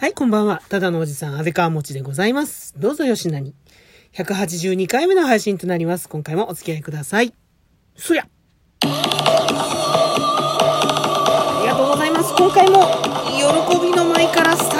はい、こんばんは。ただのおじさん、安倍川持ちでございます。どうぞよしなに。182回目の配信となります。今回もお付き合いください。そりゃ。ありがとうございます。今回も、喜びの舞からスタート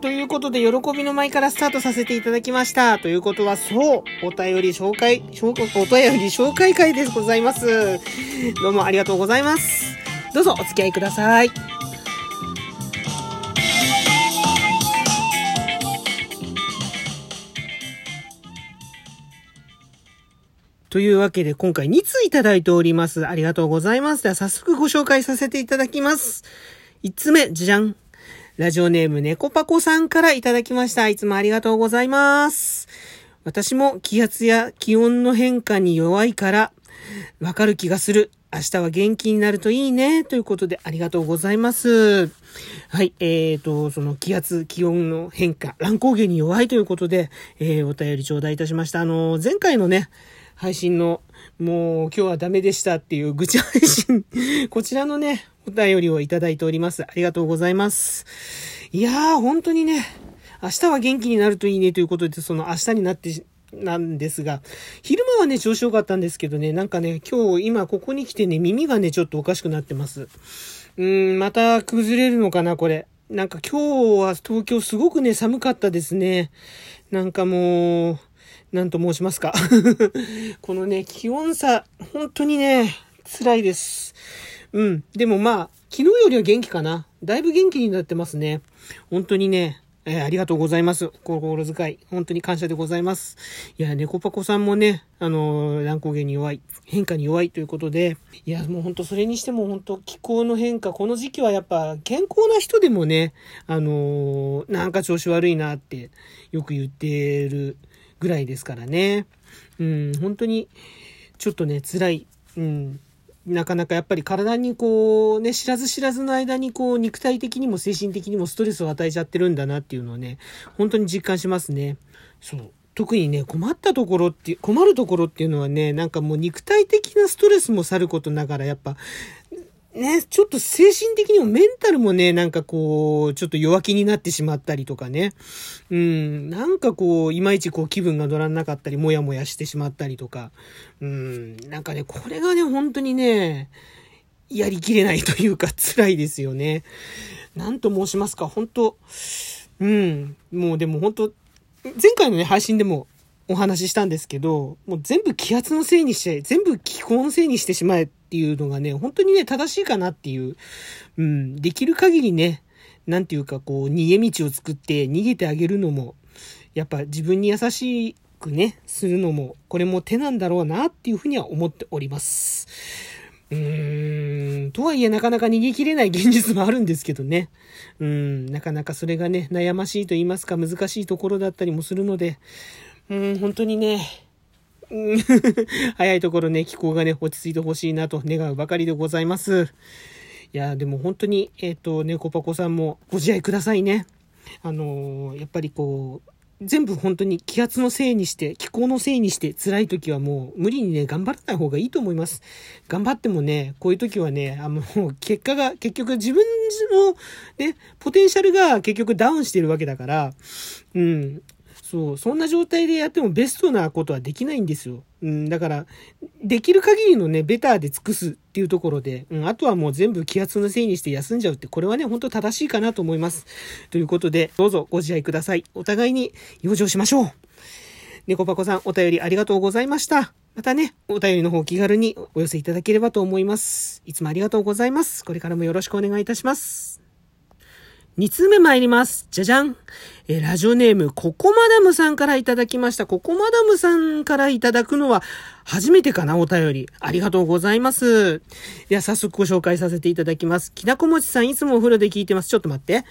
ということで、喜びの舞からスタートさせていただきました。ということは、そう、お便り紹介、紹介お便り紹介会でございます。どうもありがとうございます。どうぞお付き合いください。というわけで、今回2通いただいております。ありがとうございます。では、早速ご紹介させていただきます。1つ目、じゃん。ラジオネーム猫パコさんからいただきました。いつもありがとうございます。私も気圧や気温の変化に弱いから、わかる気がする。明日は元気になるといいね。ということで、ありがとうございます。はい、えーと、その気圧、気温の変化、乱高下に弱いということで、えー、お便り頂戴いたしました。あの、前回のね、配信の、もう今日はダメでしたっていう愚痴配信、こちらのね、お便りをいただいております。ありがとうございます。いやー、本当にね、明日は元気になるといいねということで、その明日になって、なんですが、昼間はね、調子良かったんですけどね、なんかね、今日、今ここに来てね、耳がね、ちょっとおかしくなってます。うーん、また崩れるのかな、これ。なんか今日は東京すごくね、寒かったですね。なんかもう、なんと申しますか。このね、気温差、本当にね、辛いです。うん。でもまあ、昨日よりは元気かな。だいぶ元気になってますね。本当にね、えーありがとうございます。心遣い。本当に感謝でございます。いや、猫パコさんもね、あのー乱高下に弱い、変化に弱いということで、いや、もう本当それにしても本当気候の変化、この時期はやっぱ健康な人でもね、あのーなんか調子悪いなってよく言ってるぐらいですからね。うん、本当に、ちょっとね、辛い。うん。なかなかやっぱり体にこうね、知らず知らずの間にこう肉体的にも精神的にもストレスを与えちゃってるんだなっていうのをね、本当に実感しますね。そう。特にね、困ったところって、困るところっていうのはね、なんかもう肉体的なストレスもさることながら、やっぱ、ね、ちょっと精神的にもメンタルもね、なんかこう、ちょっと弱気になってしまったりとかね。うん、なんかこう、いまいちこう気分が乗らなかったり、もやもやしてしまったりとか。うん、なんかね、これがね、本当にね、やりきれないというか 辛いですよね。なんと申しますか、本当うん、もうでも本当前回のね、配信でもお話ししたんですけど、もう全部気圧のせいにして、全部気候のせいにしてしまえっていうのがね、本当にね、正しいかなっていう、うん、できる限りね、なんていうかこう、逃げ道を作って逃げてあげるのも、やっぱ自分に優しくね、するのも、これも手なんだろうなっていうふうには思っております。うーん、とはいえなかなか逃げ切れない現実もあるんですけどね。うん、なかなかそれがね、悩ましいと言いますか難しいところだったりもするので、うん、本当にね、早いところね、気候がね、落ち着いてほしいなと願うばかりでございます。いや、でも本当に、えっ、と、猫パコさんもご自愛くださいね。あのーやっぱりこう、全部本当に気圧のせいにして、気候のせいにして辛い時はもう無理にね、頑張らない方がいいと思います。頑張ってもね、こういう時はね、あの、結果が、結局自分のね、ポテンシャルが結局ダウンしてるわけだから、うん。そう、そんな状態でやってもベストなことはできないんですよ。うん、だから、できる限りのね、ベターで尽くすっていうところで、うん、あとはもう全部気圧のせいにして休んじゃうって、これはね、本当正しいかなと思います。ということで、どうぞご自愛ください。お互いに養生しましょう。猫パコさん、お便りありがとうございました。またね、お便りの方気軽にお寄せいただければと思います。いつもありがとうございます。これからもよろしくお願いいたします。2通目参ります。じゃじゃん。えラジオネーム、ココマダムさんからいただきました。ココマダムさんからいただくのは、初めてかな、お便り。ありがとうございます。では、早速ご紹介させていただきます。きなこもちさん、いつもお風呂で聞いてます。ちょっと待って。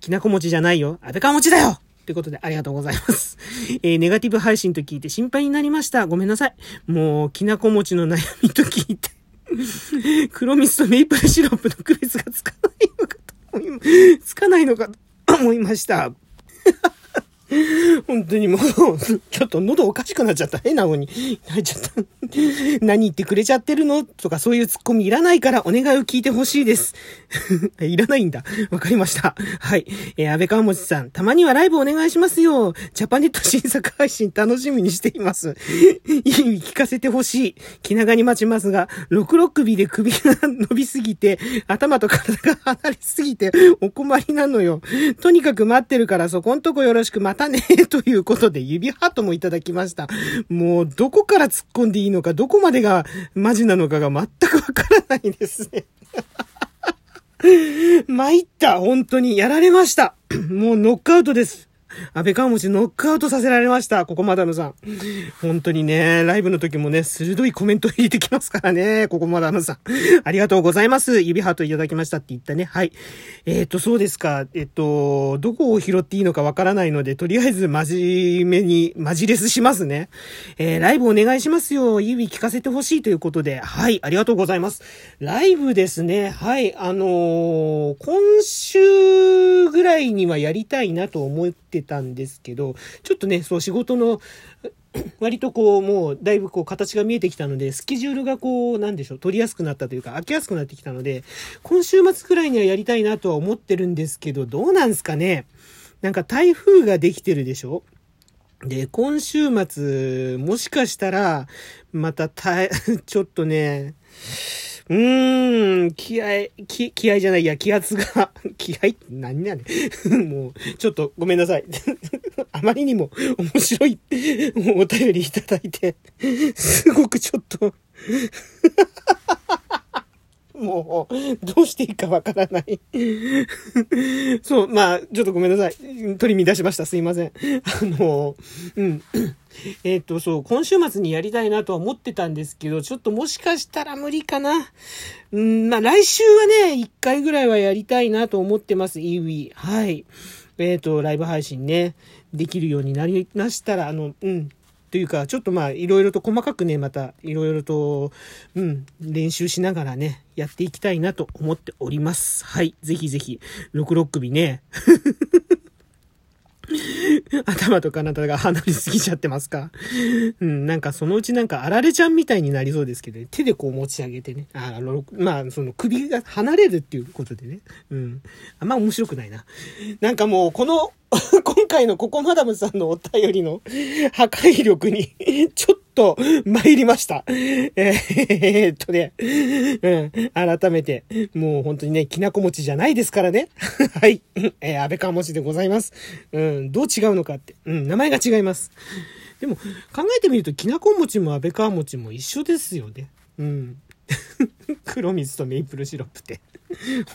きなこもちじゃないよ。安倍川もちだよということで、ありがとうございます。えー、ネガティブ配信と聞いて心配になりました。ごめんなさい。もう、きなこ餅の悩みと聞いて 黒蜜とメイプルシロップの区別がつかないのか、つかないのかと思いました。本当にもう、ちょっと喉おかしくなっちゃった。変な方に入っちゃった。何言ってくれちゃってるのとかそういうツッコミいらないからお願いを聞いてほしいです。いらないんだ。わかりました。はい。えー、安倍川持さん、たまにはライブお願いしますよ。ジャパネット新作配信楽しみにしています。いい聞かせてほしい。気長に待ちますが、六六首で首が伸びすぎて、頭と体が離れすぎてお困りなのよ。とにかく待ってるからそこんとこよろしくまたね。ということで指ハートもいただきました。もうどこから突っ込んでいいのか、どこまでがマジなのかが全くわからないですね。参った。本当にやられました。もうノックアウトです。安倍川持ノックアウトさせられました。ここまだのさん。本当にね、ライブの時もね、鋭いコメント入れてきますからね。ここまだのさん。ありがとうございます。指ハートいただきましたって言ったね。はい。えっ、ー、と、そうですか。えっ、と、どこを拾っていいのかわからないので、とりあえず真面目に、マジレスしますね。えー、ライブお願いしますよ。指聞かせてほしいということで。はい。ありがとうございます。ライブですね。はい。あの、今週ぐらいにはやりたいなと思ってたんですけど、ちょっとね、そう仕事の、割とこう、もう、だいぶこう、形が見えてきたので、スケジュールがこう、なんでしょう、取りやすくなったというか、開けやすくなってきたので、今週末くらいにはやりたいなとは思ってるんですけど、どうなんすかね？なんか台風ができてるでしょ？で、今週末、もしかしたら、また、た、ちょっとね、うーん、気合、気、気合じゃない、いや、気圧が、気合って何やねん。もう、ちょっとごめんなさい。あまりにも面白いお便りいただいて、すごくちょっともう、どうしていいかわからないそう、まあ、ちょっとごめんなさい。取り乱しました。すいません。あの、うん。えっ、と、そう、今週末にやりたいなとは思ってたんですけど、ちょっともしかしたら無理かな。うん、まあ来週はね、一回ぐらいはやりたいなと思ってます、イーウィ。はい。えっ、ー、と、ライブ配信ね、できるようになりましたら、あの、うん、というか、ちょっとまあ、いろいろと細かくね、また、いろいろと、うん、練習しながらね、やっていきたいなと思っております。はい。ぜひぜひ、66首ね。頭と体が離れすぎちゃってますか？うん、なんかそのうちなんかあられちゃんみたいになりそうですけど、ね、手でこう持ち上げてね。あの、まあ、その首が離れるっていうことでね。うん。あんま面白くないな。なんかもう、この 今回のココマダムさんのお便りの破壊力にちょっとと参りました。えー、っとね、うん、改めて、もう本当にね、きなこ餅じゃないですからね。はい。えー、安倍川餅でございます。うん、どう違うのかって。うん、名前が違います。でも、考えてみると、きなこ餅も安倍川餅も一緒ですよね。うん。黒蜜とメイプルシロップって。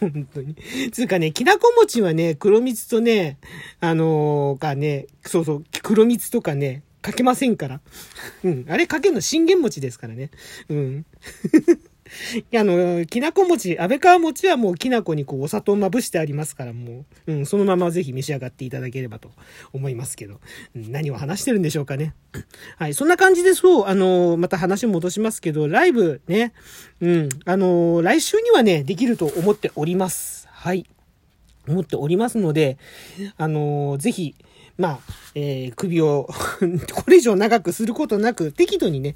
本当に。つうかね、きなこ餅はね、黒蜜とね、あのー、がね、そうそう、黒蜜とかね、かけませんから。うん。あれかけるの信玄餅ですからね。うん。いや、あの、きなこ餅、安倍川餅はもうきなこにこうお砂糖まぶしてありますから、もう、うん、そのままぜひ召し上がっていただければと思いますけど、うん、何を話してるんでしょうかね。はい、そんな感じでそう、あの、また話戻しますけど、ライブね、うん、あの、来週にはね、できると思っております。はい。思っておりますので、あの、ぜひ、まあ、えー、首を これ以上長くすることなく、適度にね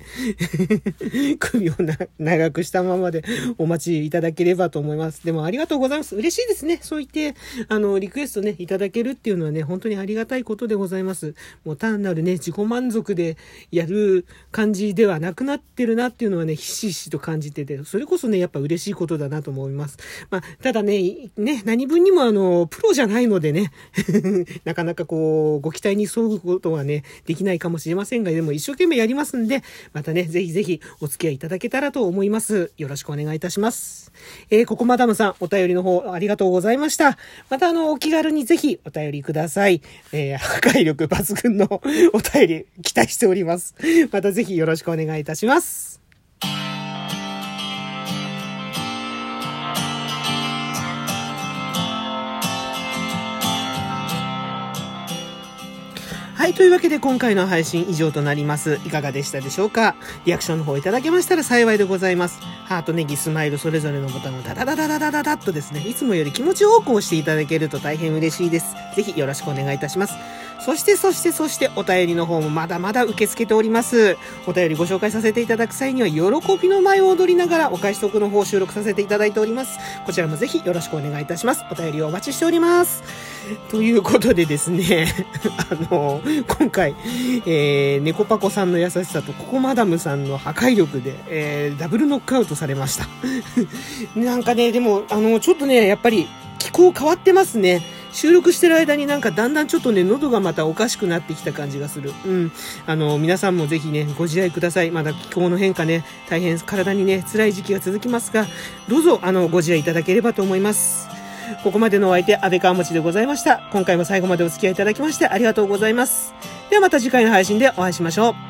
首を長くしたままでお待ちいただければと思います。でもありがとうございます。嬉しいですね。そう言って、あの、リクエストね、いただけるっていうのはね、本当にありがたいことでございます。もう単なるね、自己満足でやる感じではなくなってるなっていうのはね、ひしひしと感じてて、それこそね、やっぱ嬉しいことだなと思います。まあ、ただね、ね、何分にもあの、プロじゃないのでね、なかなかこう、ご期待に沿うことはね、できないかもしれませんが、でも一生懸命やりますんで、またね、ぜひぜひお付き合いいただけたらと思います。よろしくお願いいたします。えー、ここマダムさん、お便りの方ありがとうございました。またあの、お気軽にぜひお便りください。えー、破壊力抜群の お便り期待しております。またぜひよろしくお願いいたします。はい、というわけで今回の配信以上となります。いかがでしたでしょうか？リアクションの方いただけましたら幸いでございます。ハート、ネギ、スマイル、それぞれのボタンをダダダダダダダダッとですね、いつもより気持ち多く押していただけると大変嬉しいです。ぜひよろしくお願いいたします。そして、そして、そして、お便りの方もまだまだ受け付けております。お便りご紹介させていただく際には、喜びの舞を踊りながら、お返しトークの方を収録させていただいております。こちらもぜひよろしくお願いいたします。お便りをお待ちしております。ということでですね、あの、今回、えー、猫パコさんの優しさとココマダムさんの破壊力で、えー、ダブルノックアウトされました。なんかね、でも、あの、ちょっとね、やっぱり、気候変わってますね。収録してる間になんかだんだんちょっとね、喉がまたおかしくなってきた感じがする。うん。あの、皆さんもぜひね、ご自愛ください。まだ気候の変化ね、大変体にね、辛い時期が続きますが、どうぞ、あの、ご自愛いただければと思います。ここまでのお相手、安倍川持でございました。今回も最後までお付き合いいただきましてありがとうございます。ではまた次回の配信でお会いしましょう。